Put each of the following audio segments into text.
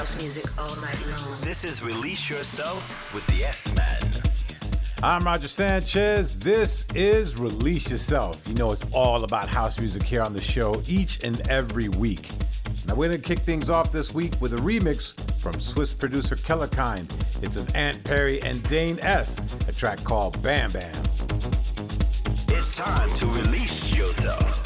house music all night long. This is Release Yourself with the S Man. I'm Roger Sanchez. This is Release Yourself. You know, it's all about house music here on the show each and every week. Now, we're going to kick things off this week with a remix from Swiss producer Kellerkind. It's an Ant Perry and Dane S., a track called Bam Bam. It's time to release yourself.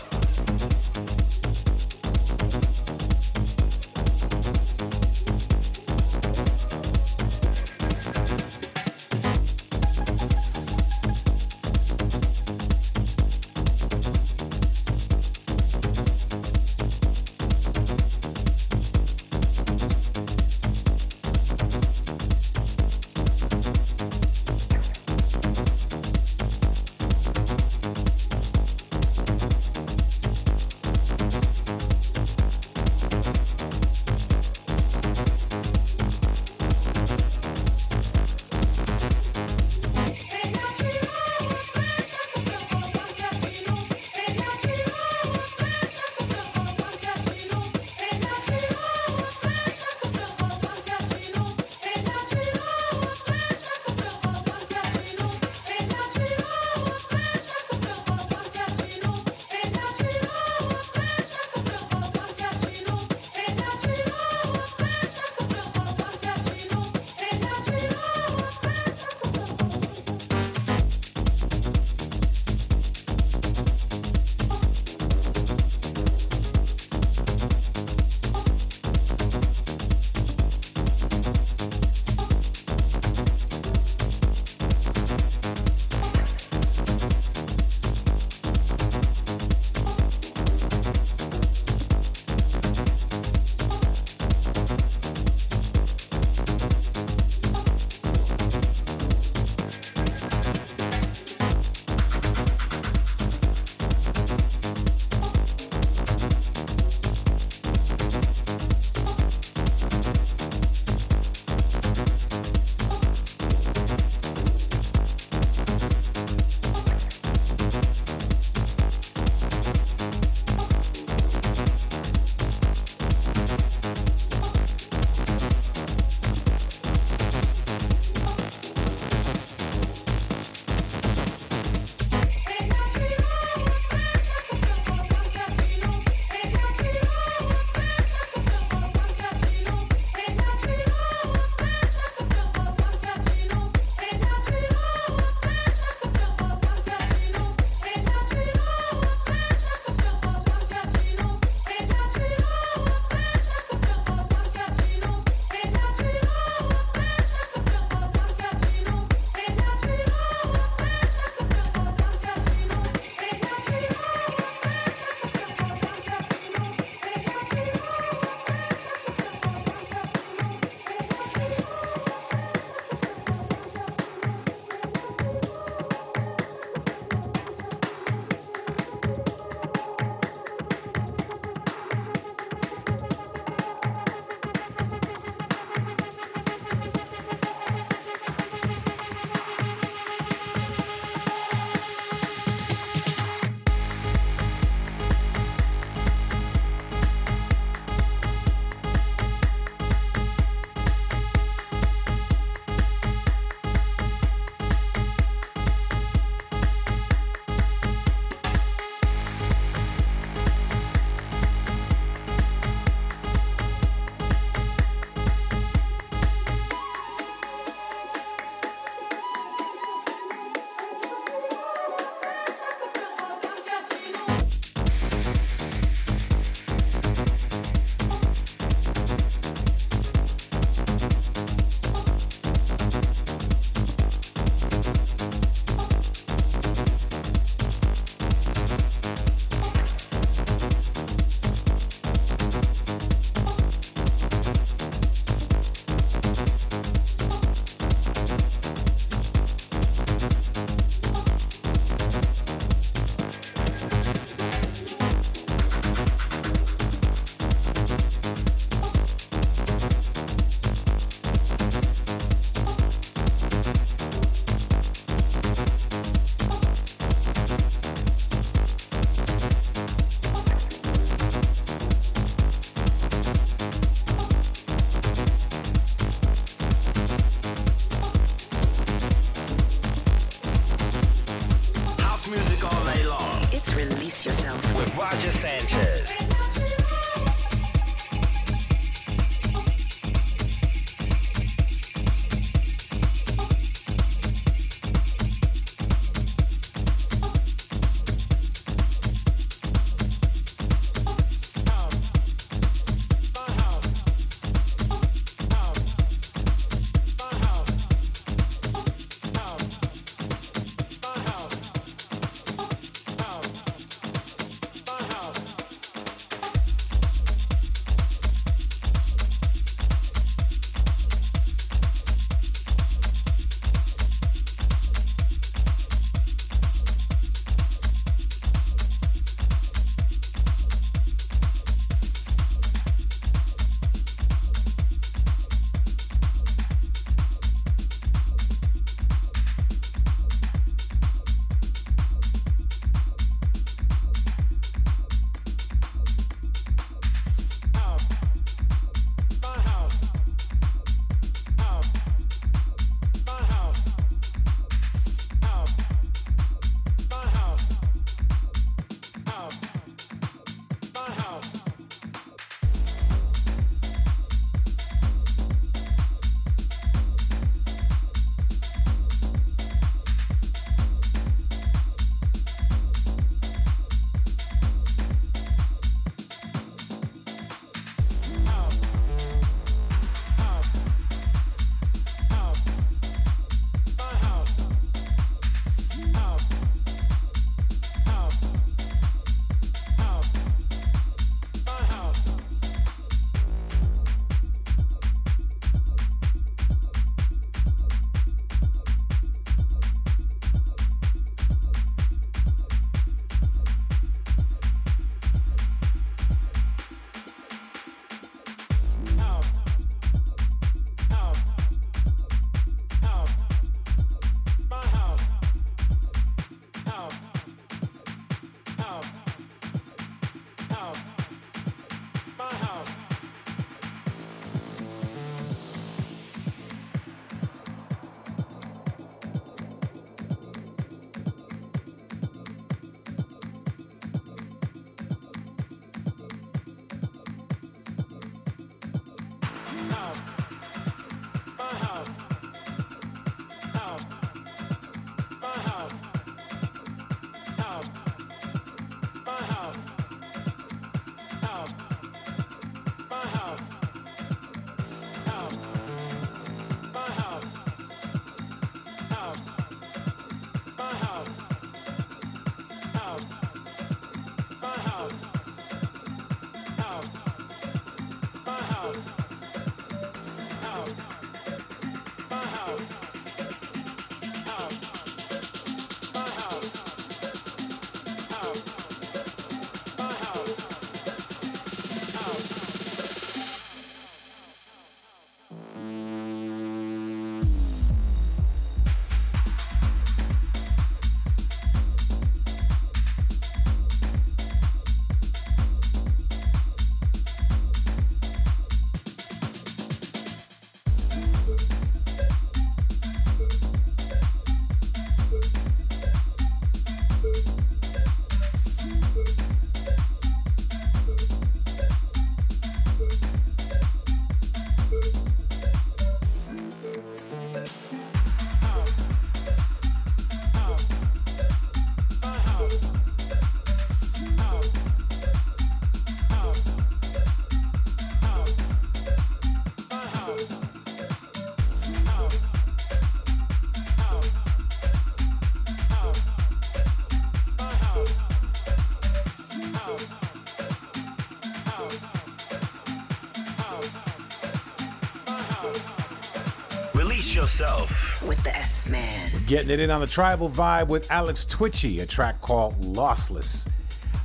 Yourself with the S Man. Getting it in on the tribal vibe with Alex Twitchy, a track called Lossless.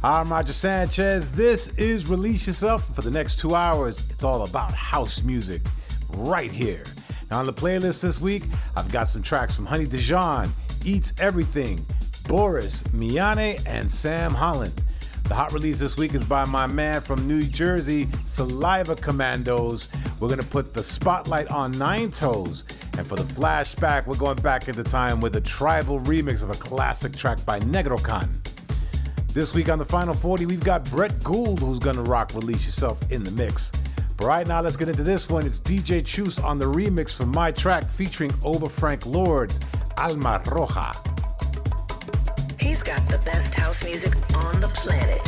I'm Roger Sanchez. This is Release Yourself. For the next two hours, it's all about house music right here. Now, on the playlist this week, I've got some tracks from Honey Dijon, Eats Everything, Boris, Miane, and Sam Holland. The hot release this week is by my man from New Jersey, Saliva Commandos. We're going to put the spotlight on Nine Toes and for the flashback, we're going back into time with a tribal remix of a classic track by Negrocan. This week on the Final 40, we've got Brett Gould who's gonna rock Release Yourself in the mix. But right now, let's get into this one. It's DJ Chus on the remix for my track featuring Oba Frank Lords, Alma Roja. He's got the best house music on the planet.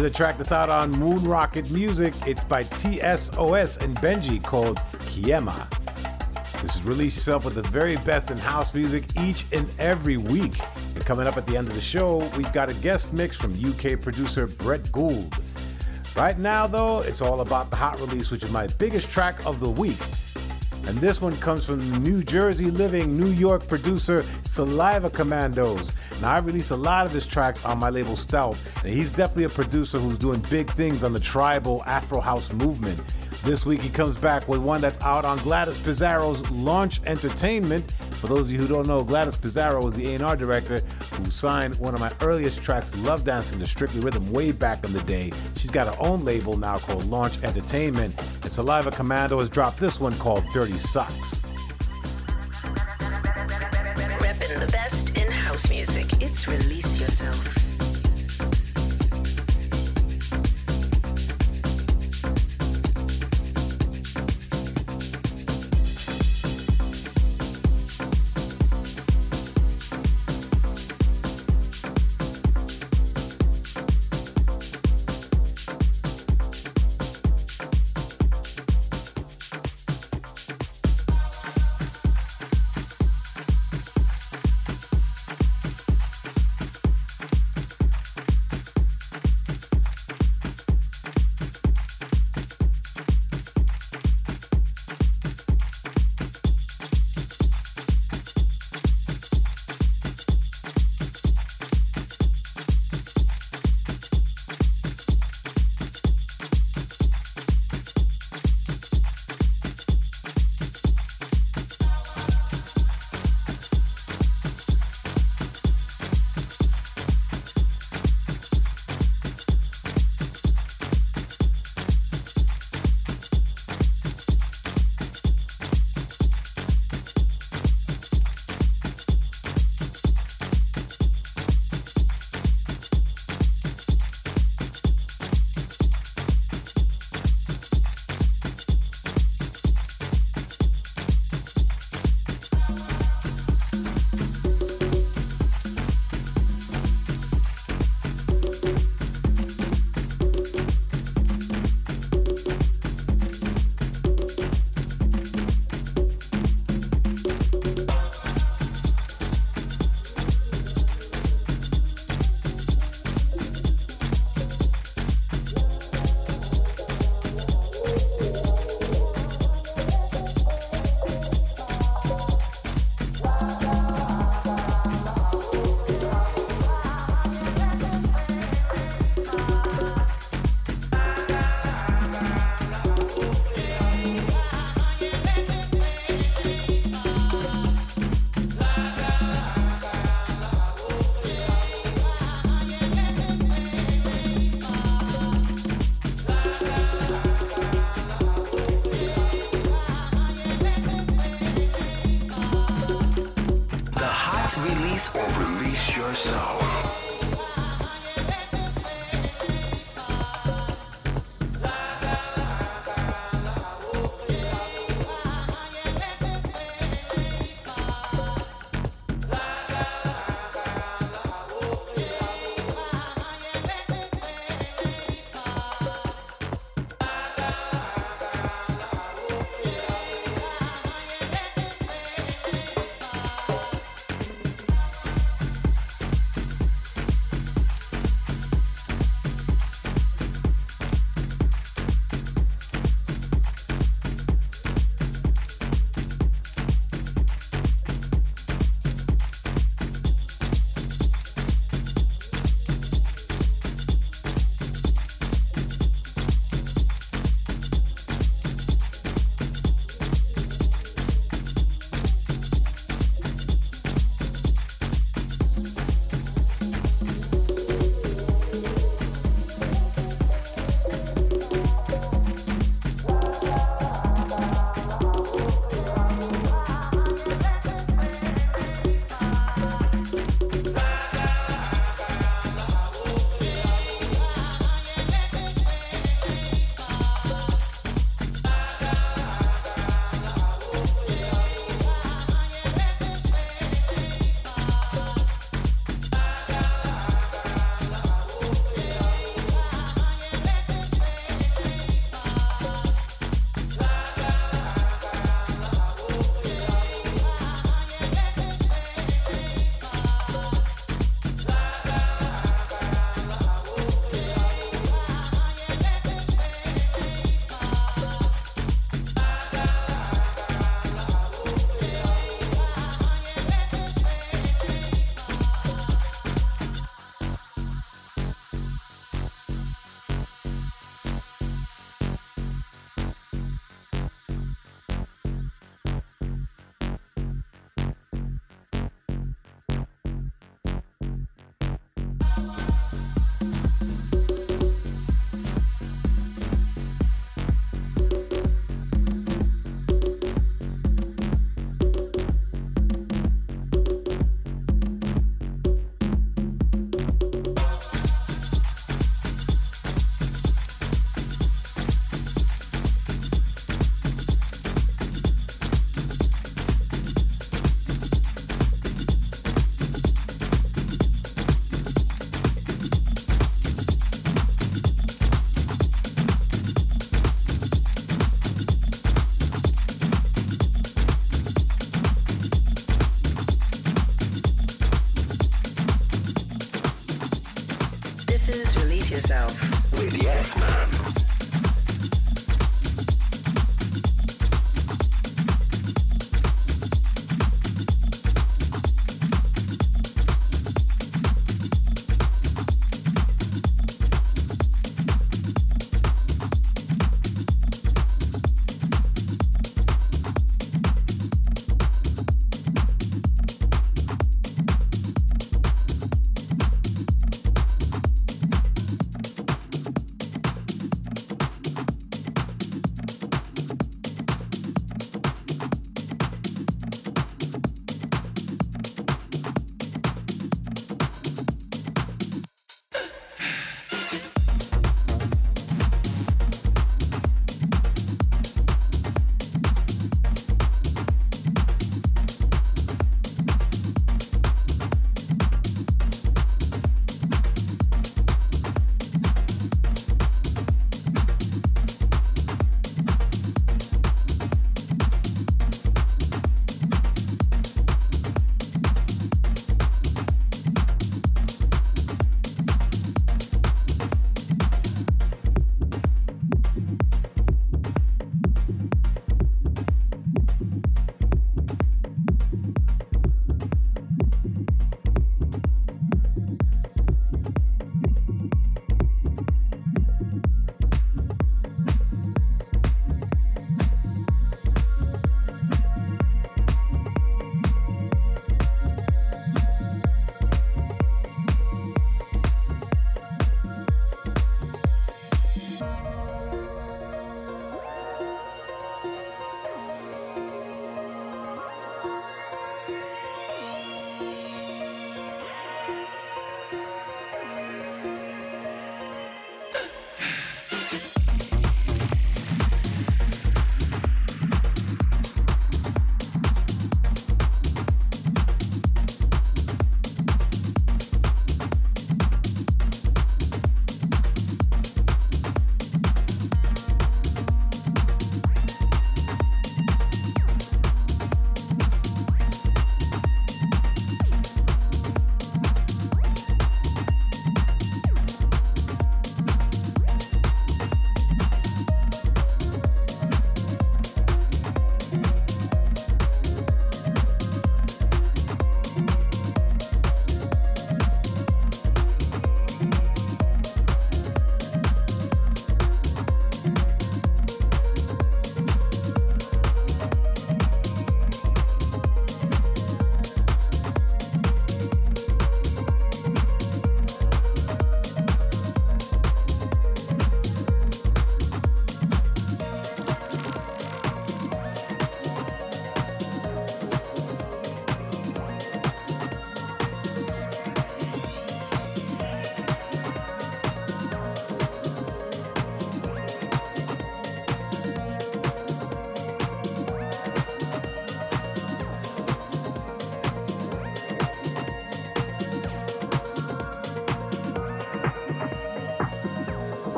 Here's a track that's out on Moon Rocket Music. It's by TSOS and Benji called Kiema. This is Release Yourself with the very best in house music each and every week. And coming up at the end of the show, we've got a guest mix from UK producer Brett Gould. Right now, though, it's all about the hot release, which is my biggest track of the week. And this one comes from New Jersey living New York producer Saliva Commandos. Now, I release a lot of his tracks on my label Stealth, and he's definitely a producer who's doing big things on the tribal Afro house movement. This week he comes back with one that's out on Gladys Pizarro's Launch Entertainment. For those of you who don't know, Gladys Pizarro was the A&R director who signed one of my earliest tracks, Love Dancing to Strictly Rhythm, way back in the day. She's got her own label now called Launch Entertainment, and Saliva Commando has dropped this one called Dirty Socks.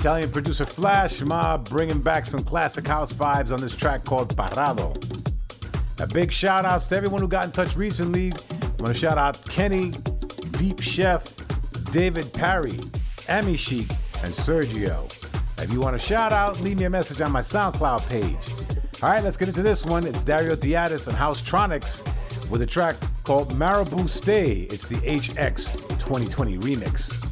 Italian producer Flash Mob bringing back some classic house vibes on this track called Parado. A big shout outs to everyone who got in touch recently. I want to shout out Kenny, Deep Chef, David Parry, Amy Chic, and Sergio. If you want a shout out, leave me a message on my SoundCloud page. All right, let's get into this one. It's Dario D'Attis and Housetronics with a track called Marabou Stay. It's the HX 2020 remix.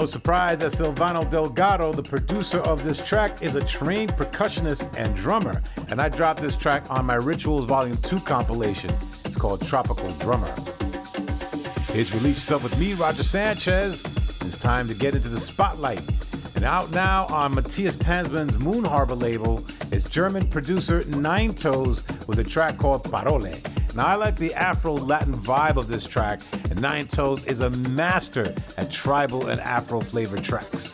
No surprise that Silvano Delgado, the producer of this track, is a trained percussionist and drummer, and I dropped this track on my Rituals Volume 2 compilation. It's called Tropical Drummer. It's Release Yourself with me, Roger Sanchez. It's time to get into the spotlight. And out now on Matthias Tanzmann's Moon Harbour label is German producer Nine Toes with a track called Parole. Now, I like the Afro Latin vibe of this track, Nine Toes is a master at tribal and Afro flavored tracks.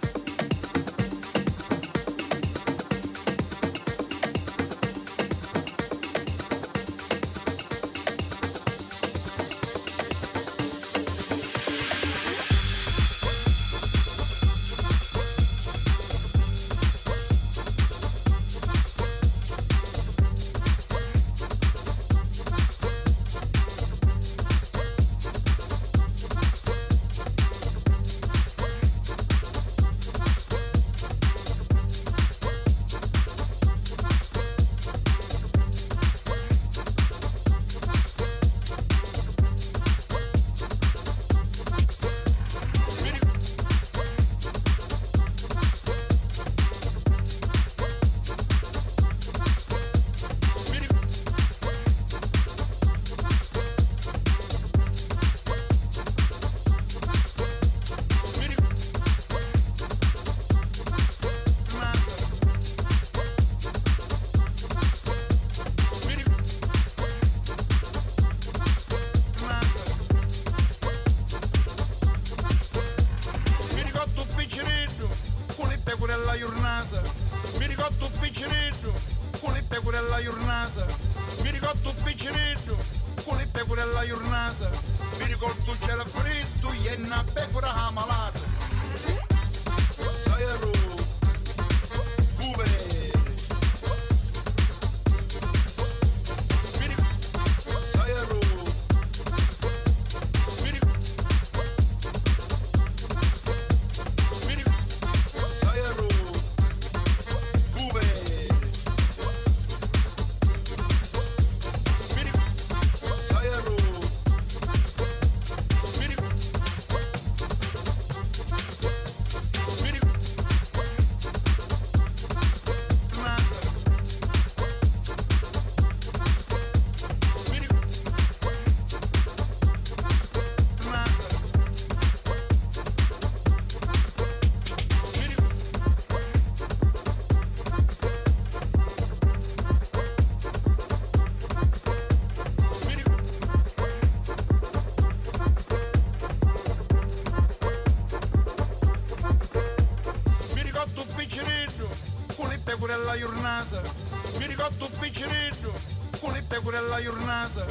mi ricordo un piccirillo, con le pecore alla giornata,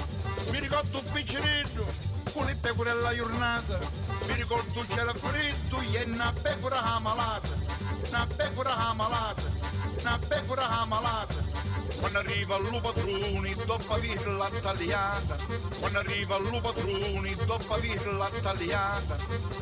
mi ricordo un piccirillo, con le pecore alla giornata, mi ricordo c'era freddo, e una pecora malata, una pecora malata, una pecora malata tagliata, quando arriva il patrone, dopo virla tagliata,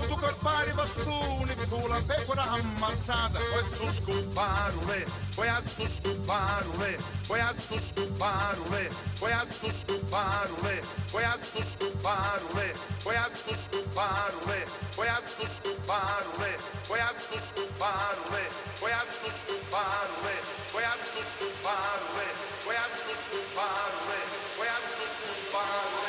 tu corpare bastoni, tu la pecora ammazzata, poi su scoparule, poi a su scoparule, poi a su scoparule, poi a su scoparule, poi a su scoparule, poi a su scoparule, poi a su scoparule, poi a su scoparule, poi a su scoparule, poi a su scoparule, away, way out so far away, way out so far away.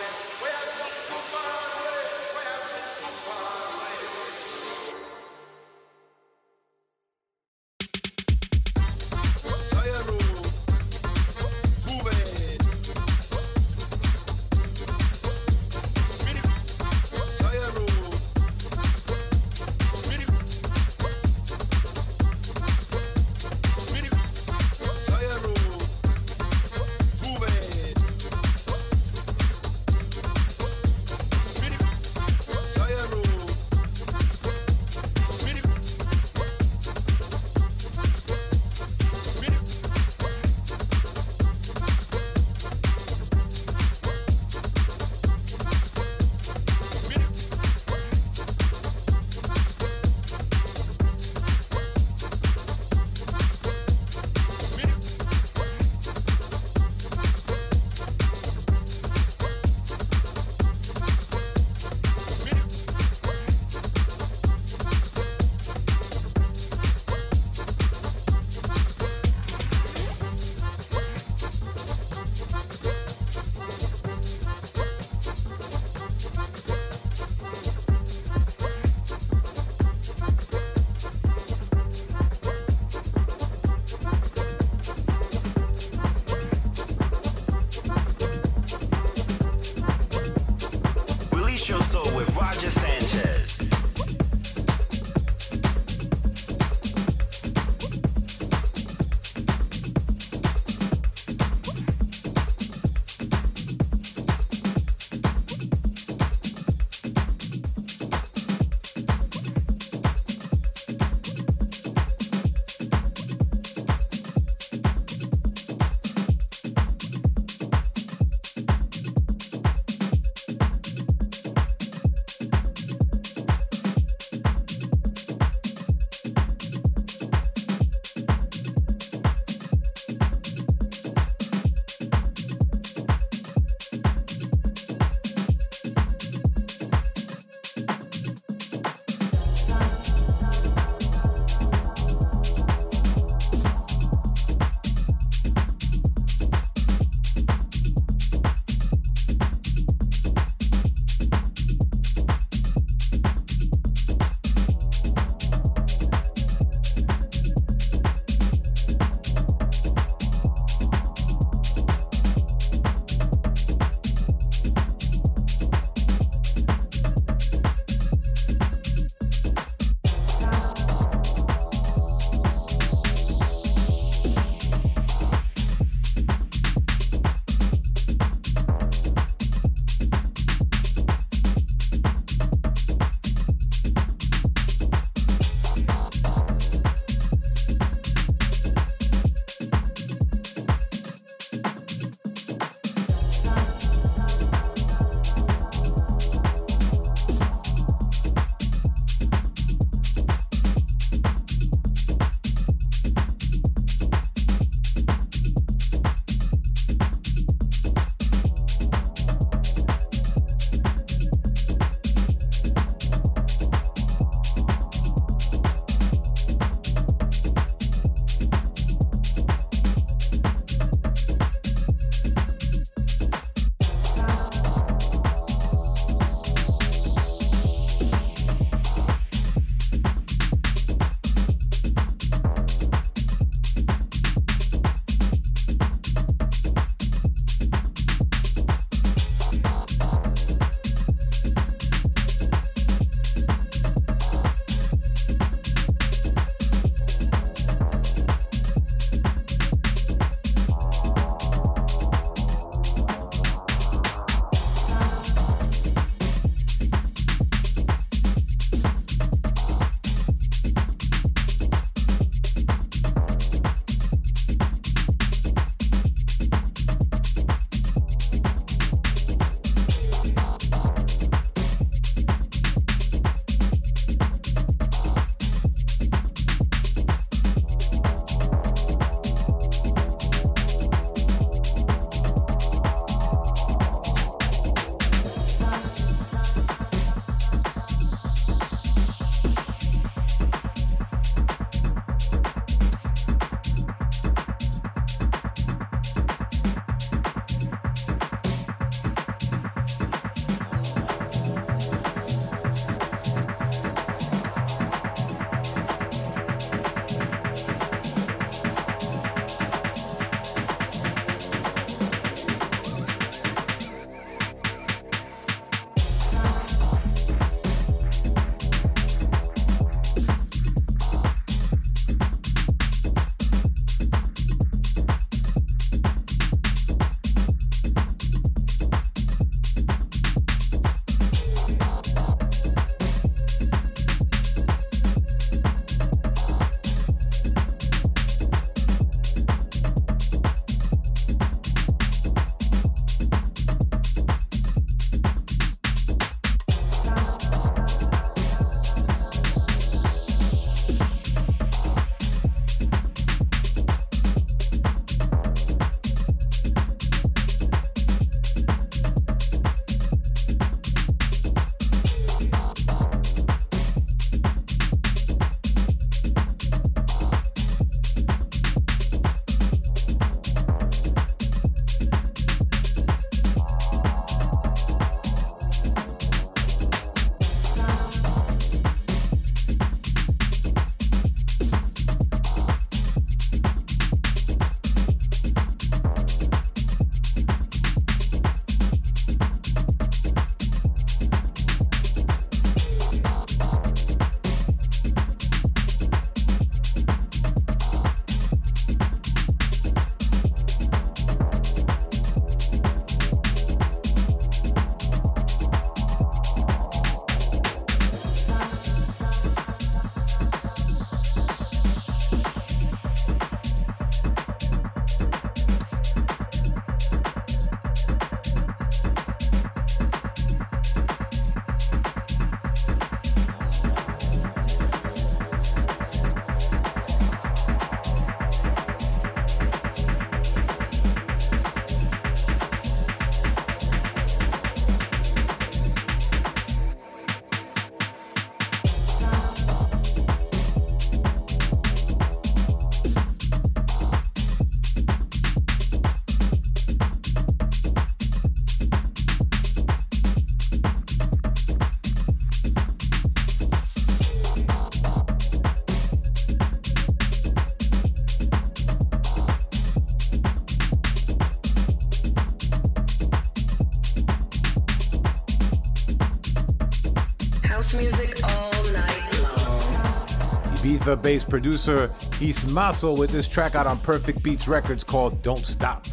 Ibiza based producer Ismaso with this track out on Perfect Beats Records called Don't Stop.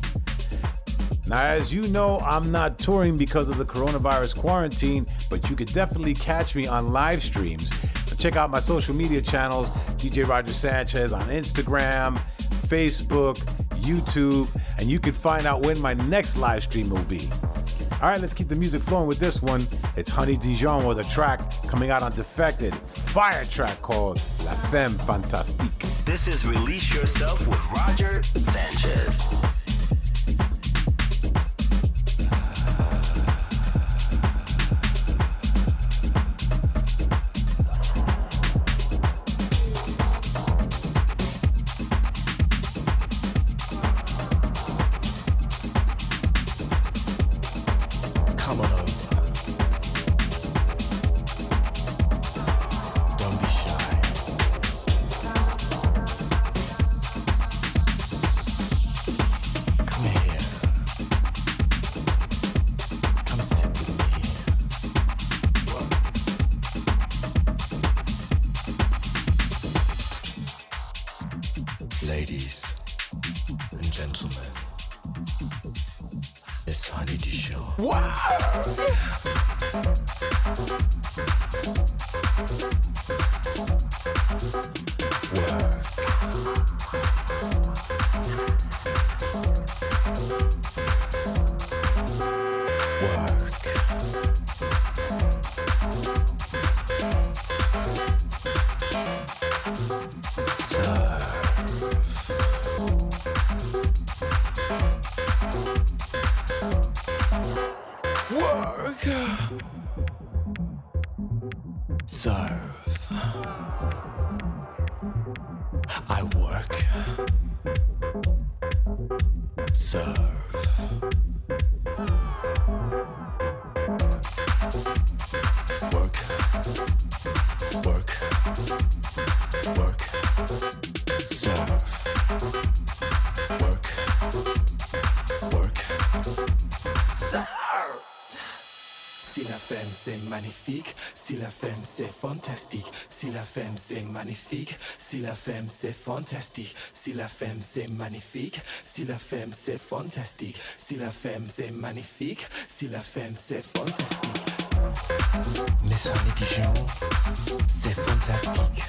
Now, as you know, I'm not touring because of the coronavirus quarantine, but you could definitely catch me on live streams. Check out my social media channels DJ Roger Sanchez on Instagram, Facebook, YouTube, and you can find out when my next live stream will be. All right, let's keep the music flowing with this one. It's Honey Dijon with a track coming out on Defected, fire track called Femme Fantastique. This is Release Yourself with Roger Sanchez. C'est magnifique, si la femme c'est fantastique, si la femme c'est magnifique, si la femme c'est fantastique, si la femme c'est magnifique, si la femme c'est fantastique. Mais Honey Dijon, c'est fantastique.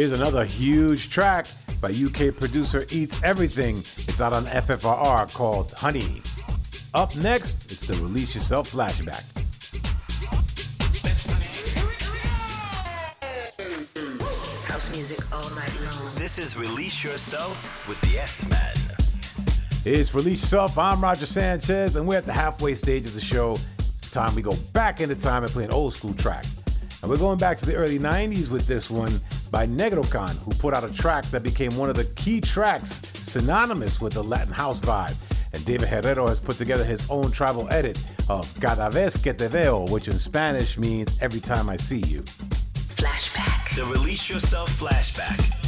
Here's another huge track by UK producer Eats Everything. It's out on FFRR called Honey. Up next, it's the Release Yourself Flashback. House music all night long. This is Release Yourself with the S Man. It's Release Yourself. I'm Roger Sanchez, and we're at the halfway stage of the show. It's time we go back into time and play an old school track. And we're going back to the early 90s with this one by Negrocan, who put out a track that became one of the key tracks synonymous with the Latin house vibe. And David Herrero has put together his own tribal edit of Cada vez que te veo, which in Spanish means every time I see you. Flashback. The Release Yourself Flashback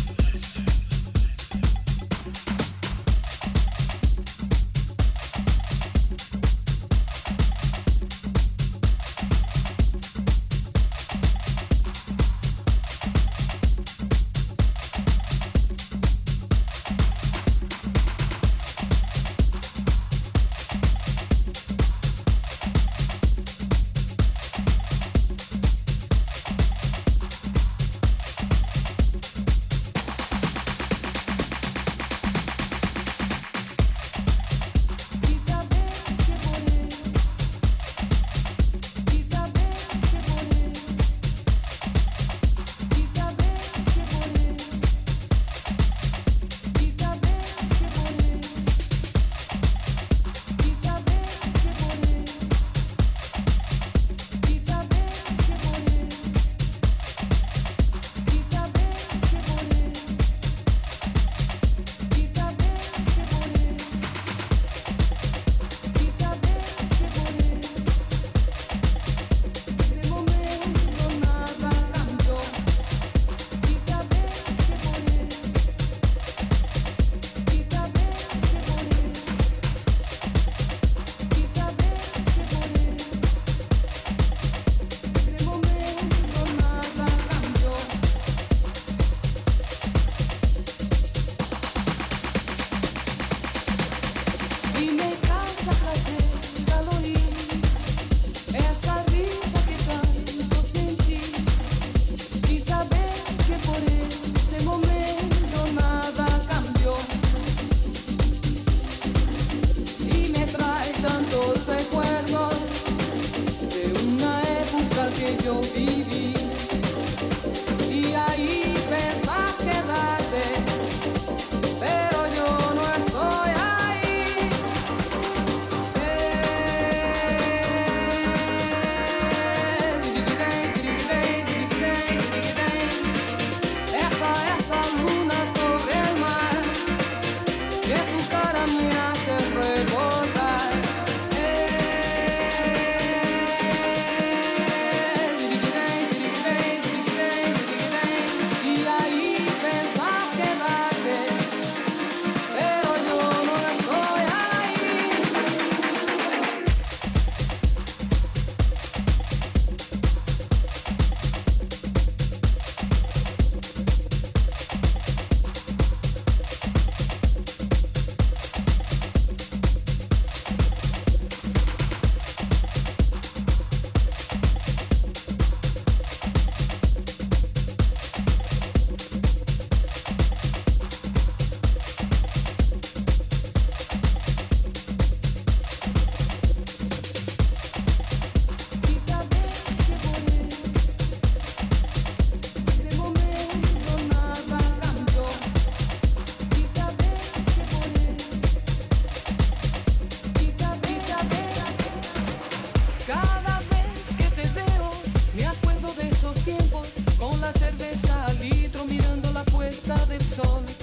sol.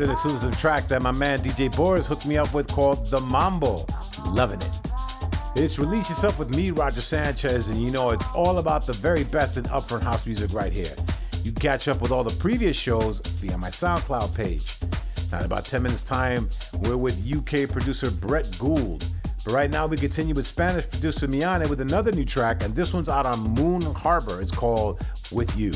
An exclusive track that my man DJ Boris hooked me up with called The Mambo. Loving it. It's Release Yourself with me, Roger Sanchez, and you know it's all about the very best in upfront house music right here. You catch up with all the previous shows via my SoundCloud page. Now, in about 10 minutes' time, we're with UK producer Brett Gould. But right now, we continue with Spanish producer Miane with another new track, and this one's out on Moon Harbour. It's called With You.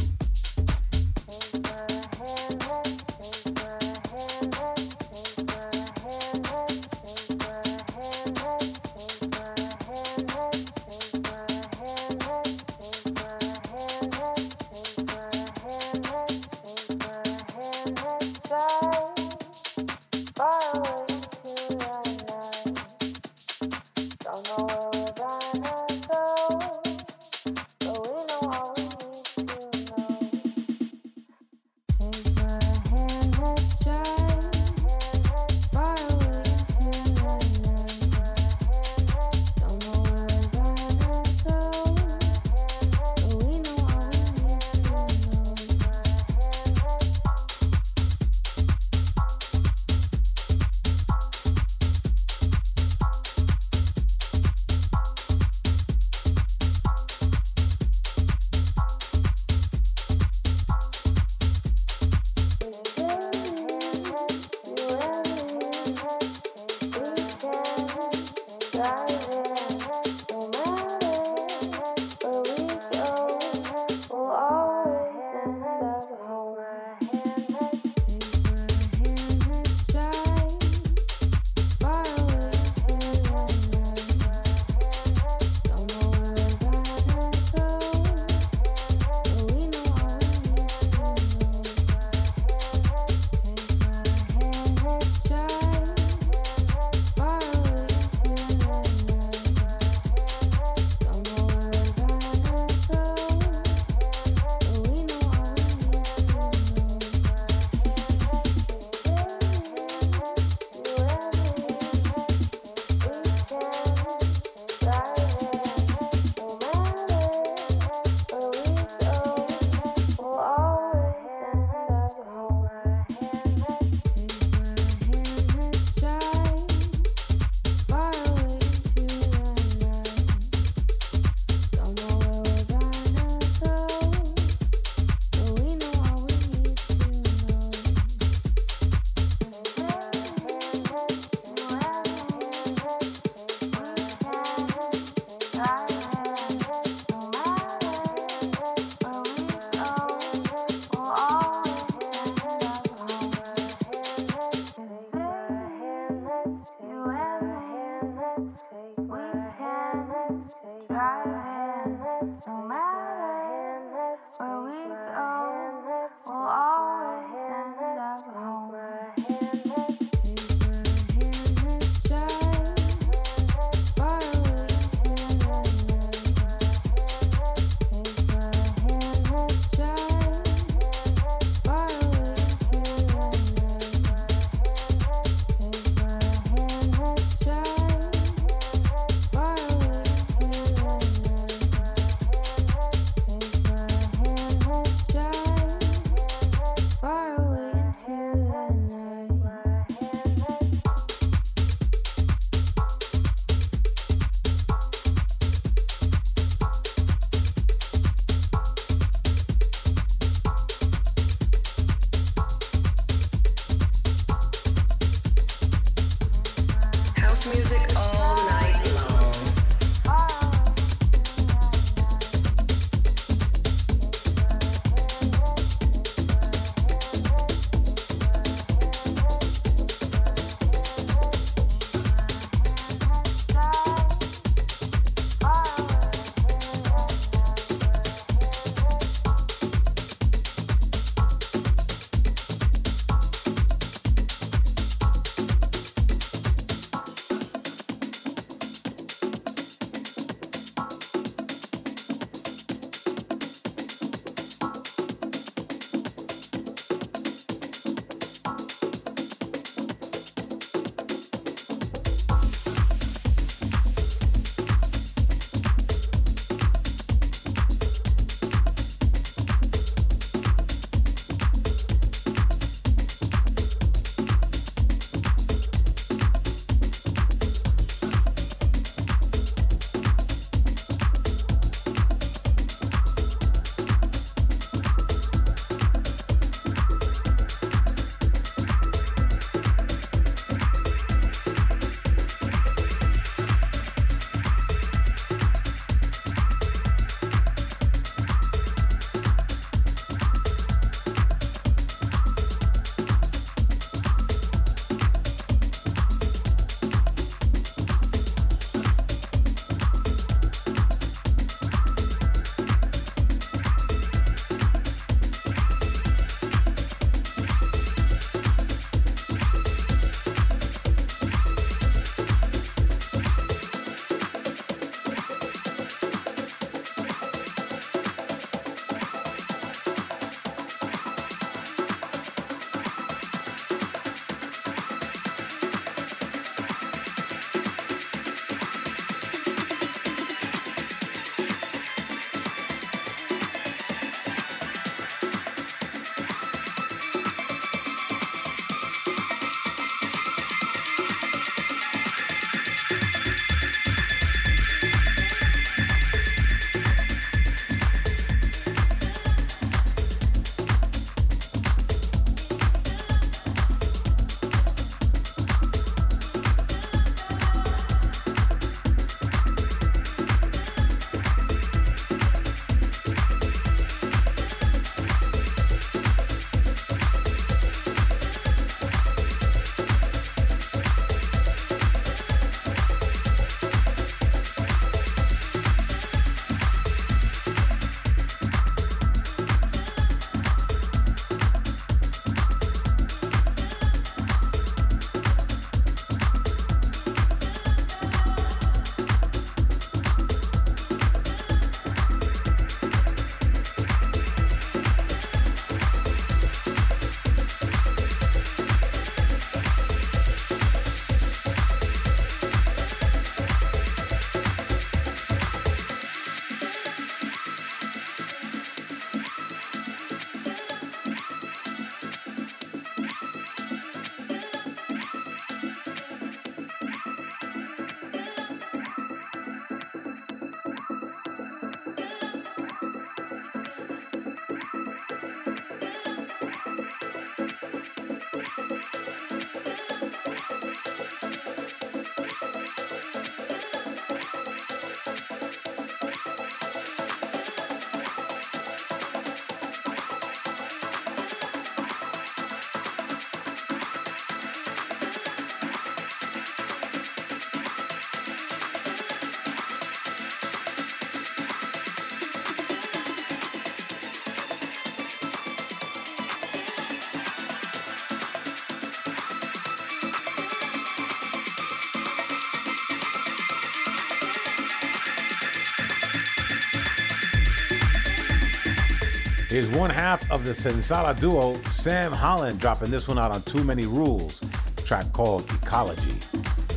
Here's one half of the Sensala duo, Sam Holland, dropping this one out on Too Many Rules, track called Ecology.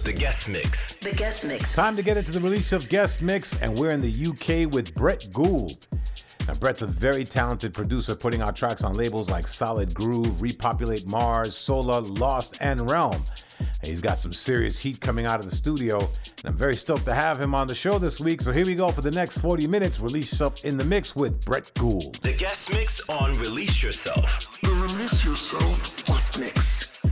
The guest mix. The guest mix. Time to get into the release of Guest Mix, and we're in the UK with Brett Gould. Now, Brett's a very talented producer, putting out tracks on labels like Solid Groove, Repopulate Mars, Solar, Lost, and Realm. And he's got some serious heat coming out of the studio, and I'm very stoked to have him on the show this week. So here we go for the next 40 minutes. Release yourself in the mix with Brett Gould. The guest mix on Release Yourself. The Release yourself. Guest mix.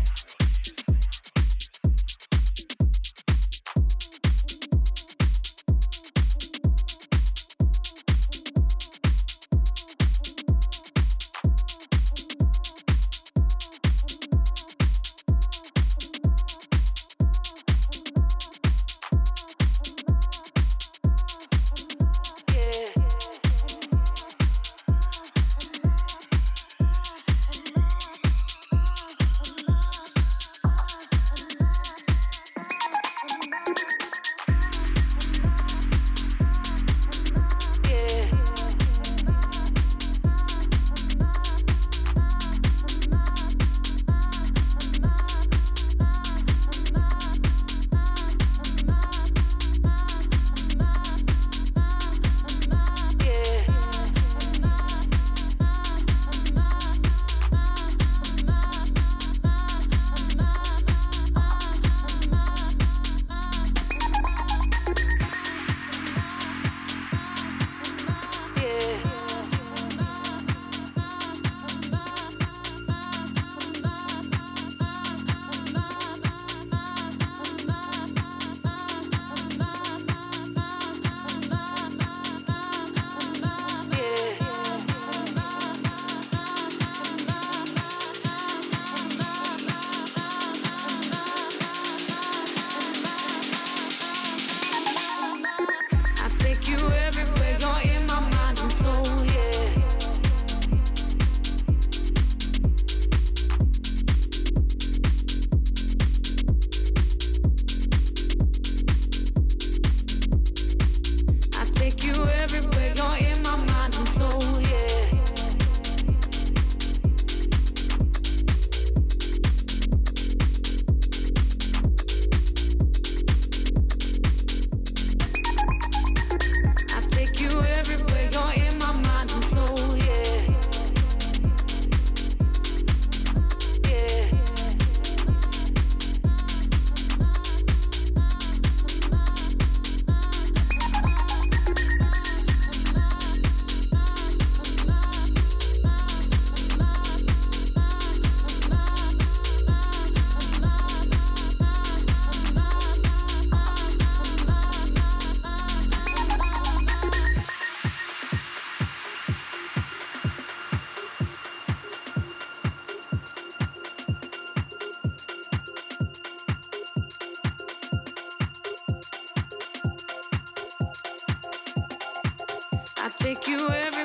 Take you everywhere.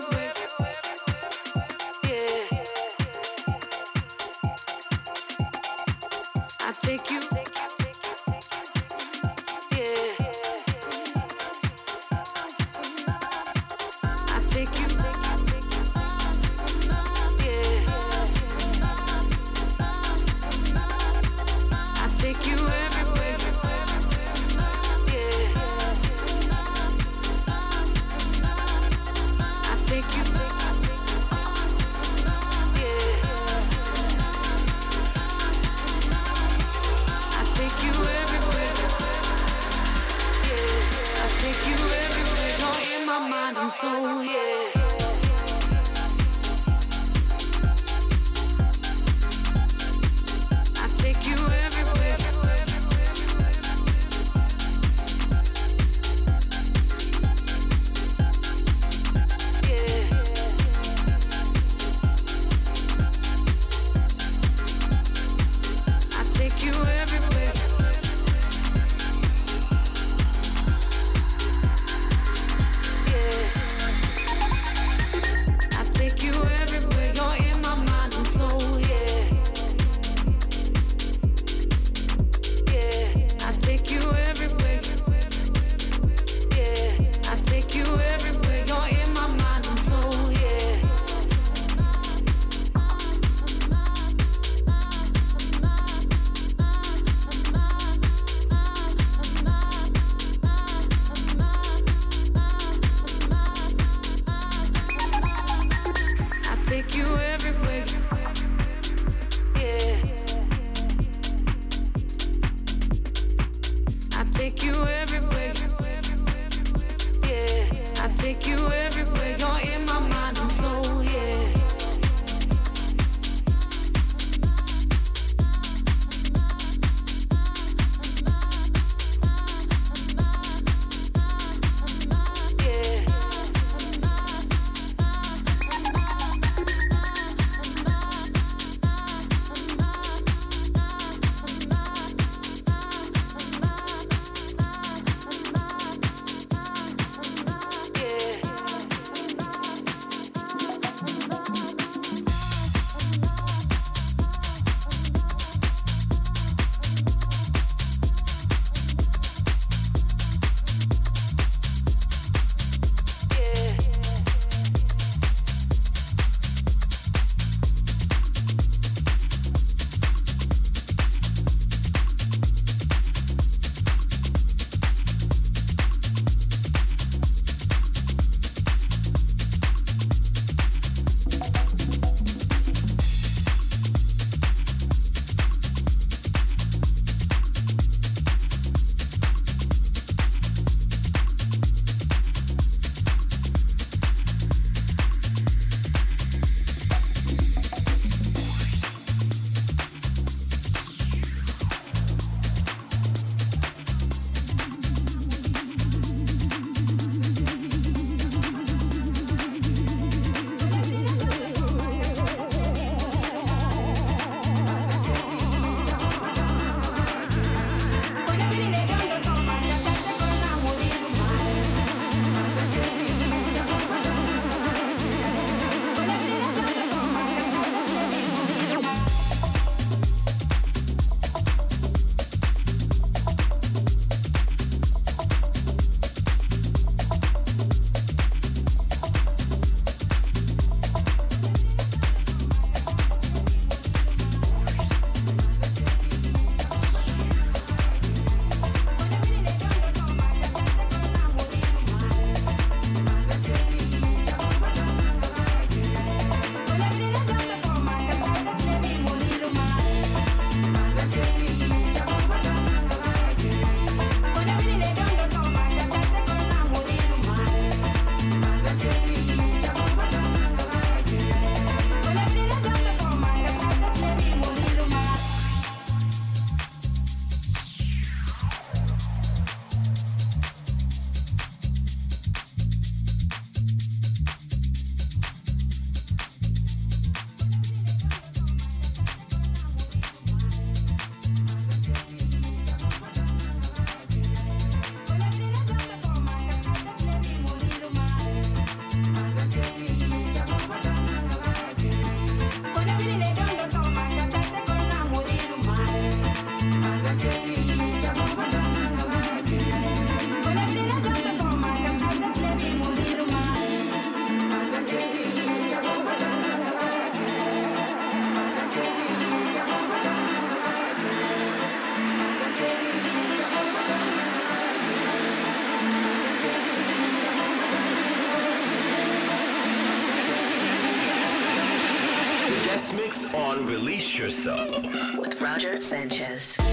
Yourself. With Roger Sanchez.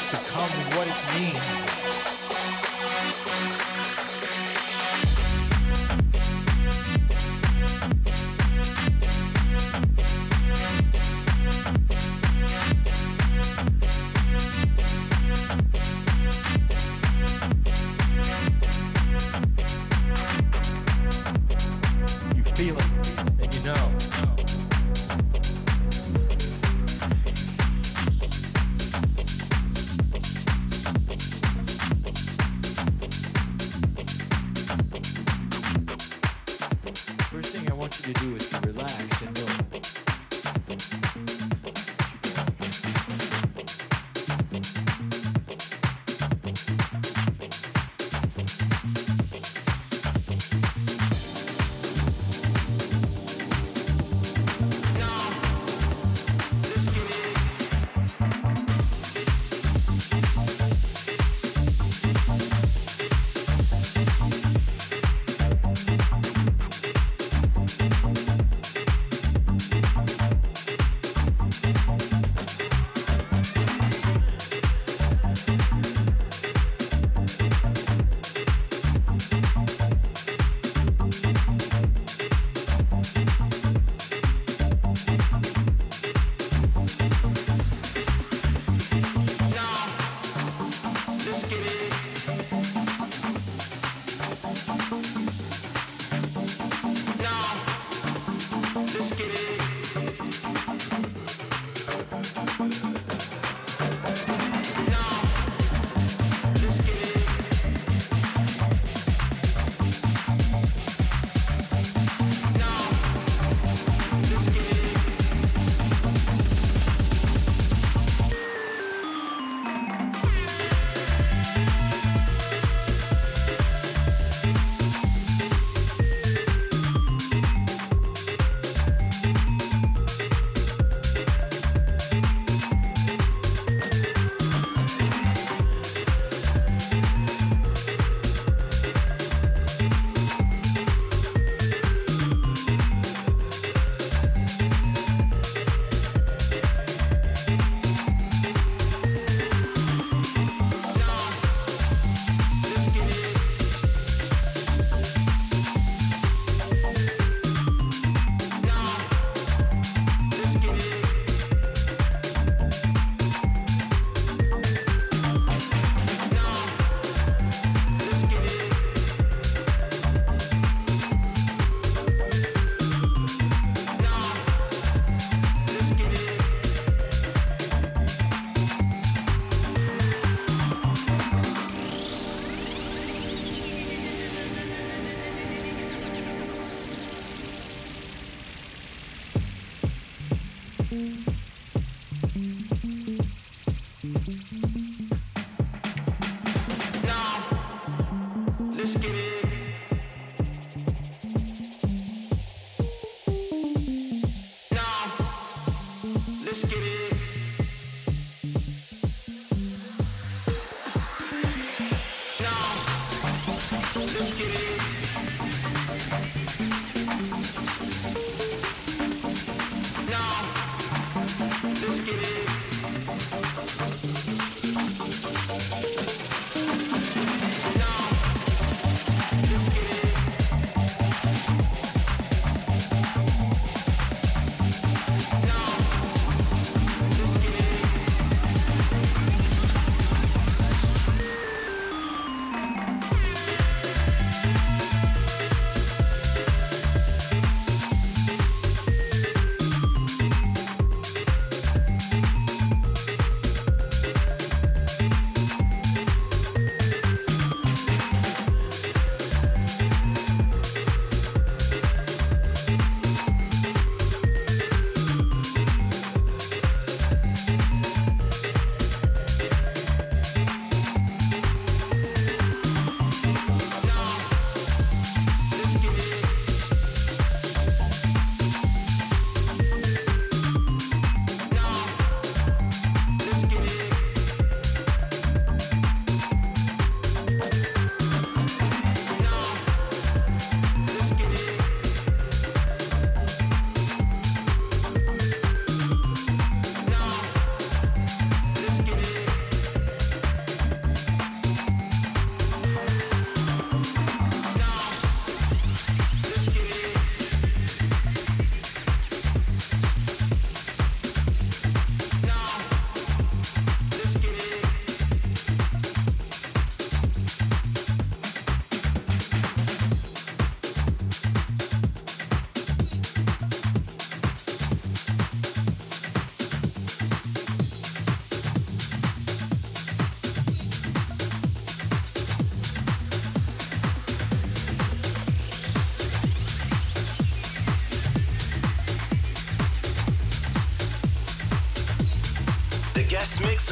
Attributes to come and what it means.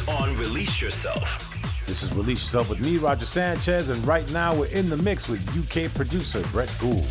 On Release Yourself. This is Release Yourself with me, Roger Sanchez, and right now we're in the mix with UK producer Brett Gould.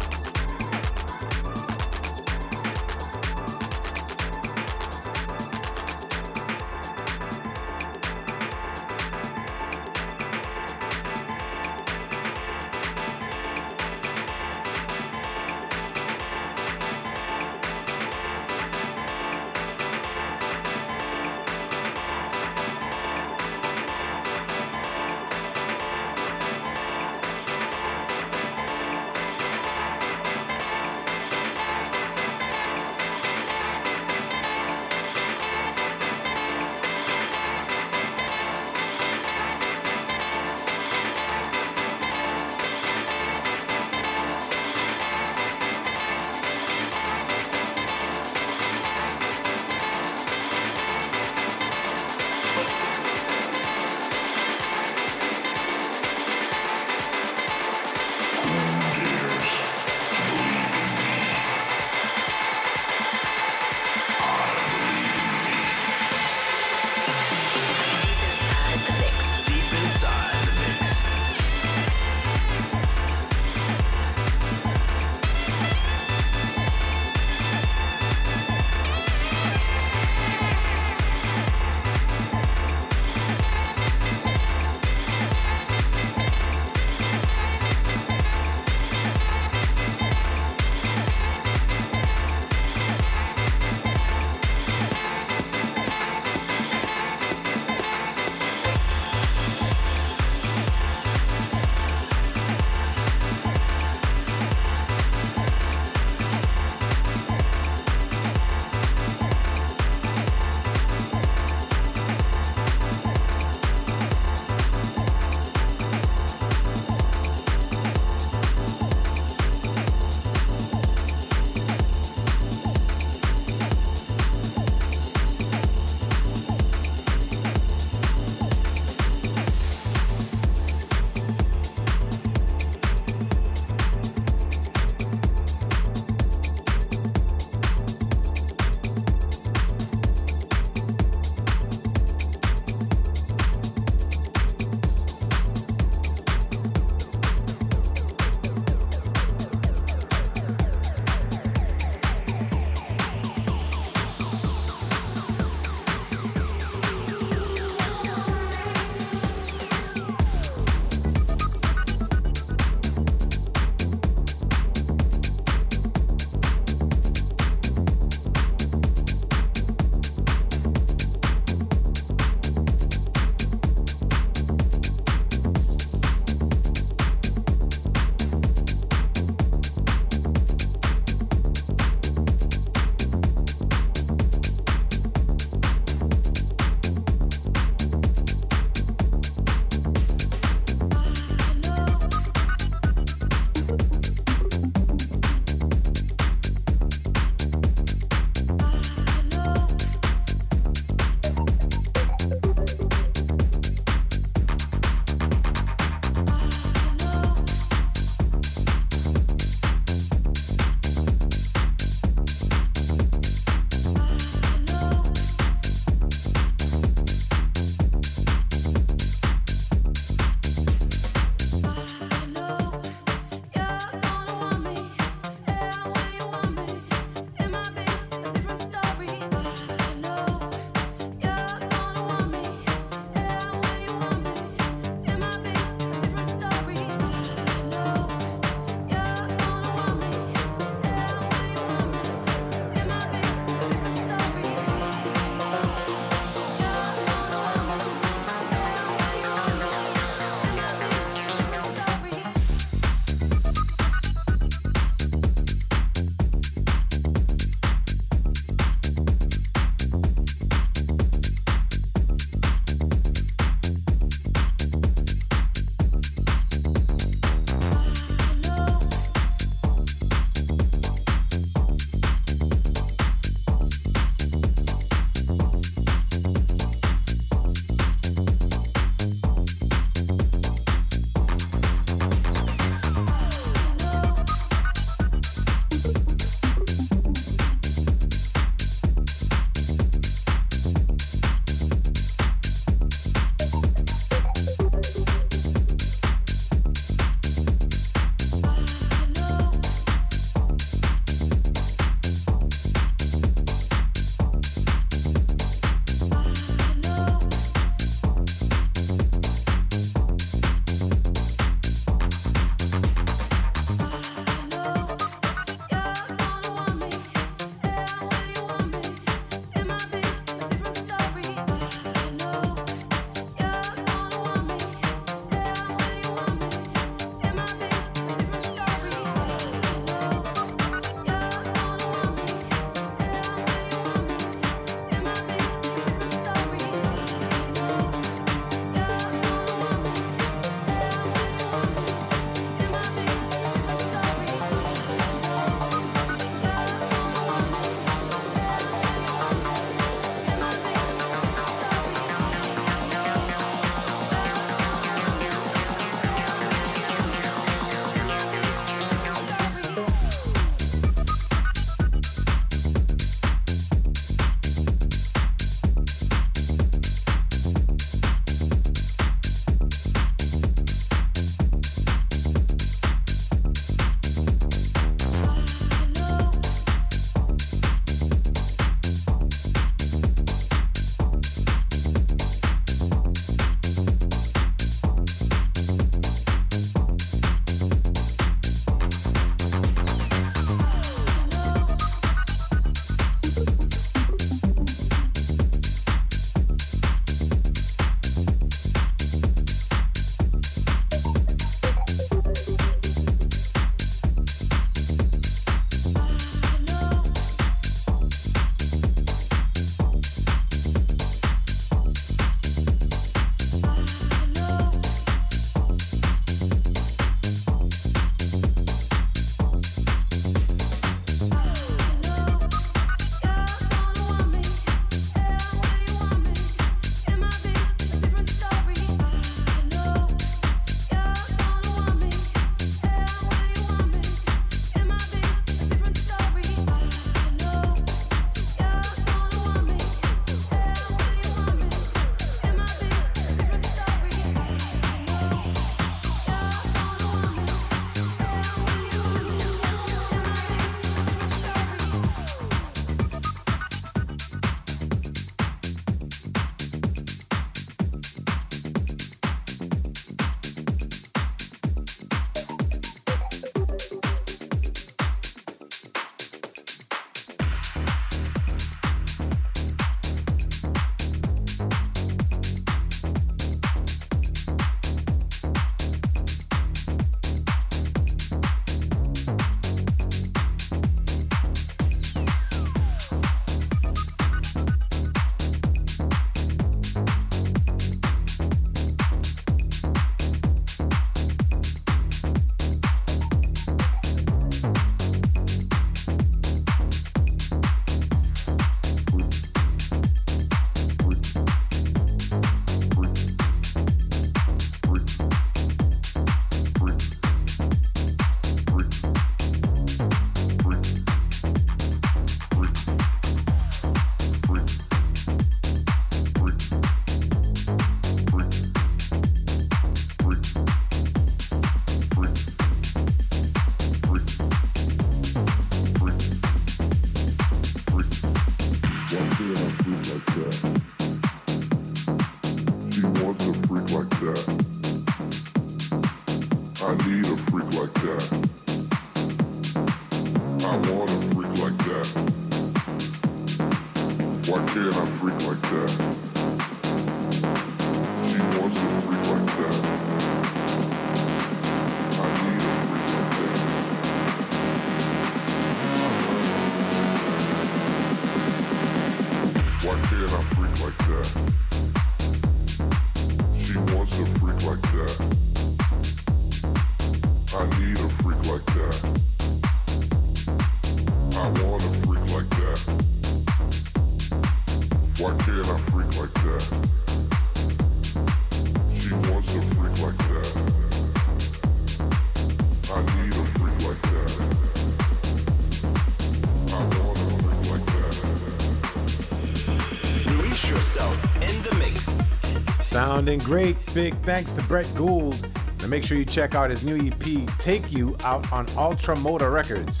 Sounding great. Big thanks to Brett Gould. And make sure you check out his new EP, Take You, out on Ultra Motor Records.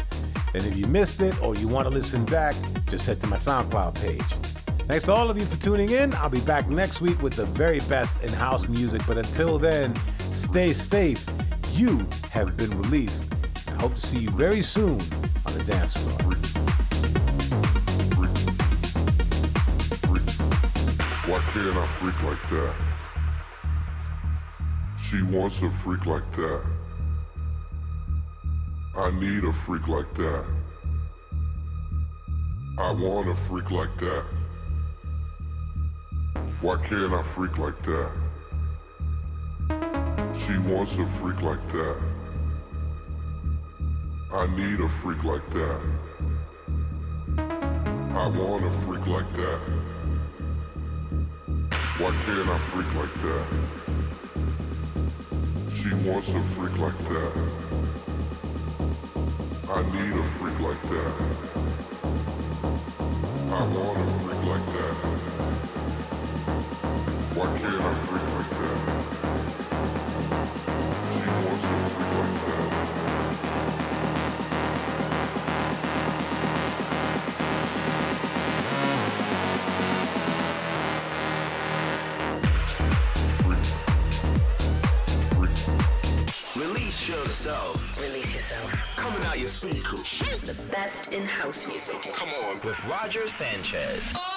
And if you missed it or you want to listen back, just head to my SoundCloud page. Thanks to all of you for tuning in. I'll be back next week with the very best in house music. But until then, stay safe. You have been released. I hope to see you very soon on the dance floor. Why can't I freak like that? She wants a freak like that. I need a freak like that. I want a freak like that. Why can't I freak like that? She wants a freak like that. I need a freak like that. I want a freak like that. Why can't I freak like that? Wants a freak like that. I need a freak like that. I want a freak like that. Why can't I freak like that? She wants a freak like that. Out your speakers. The best in house music. Come on. With Roger Sanchez.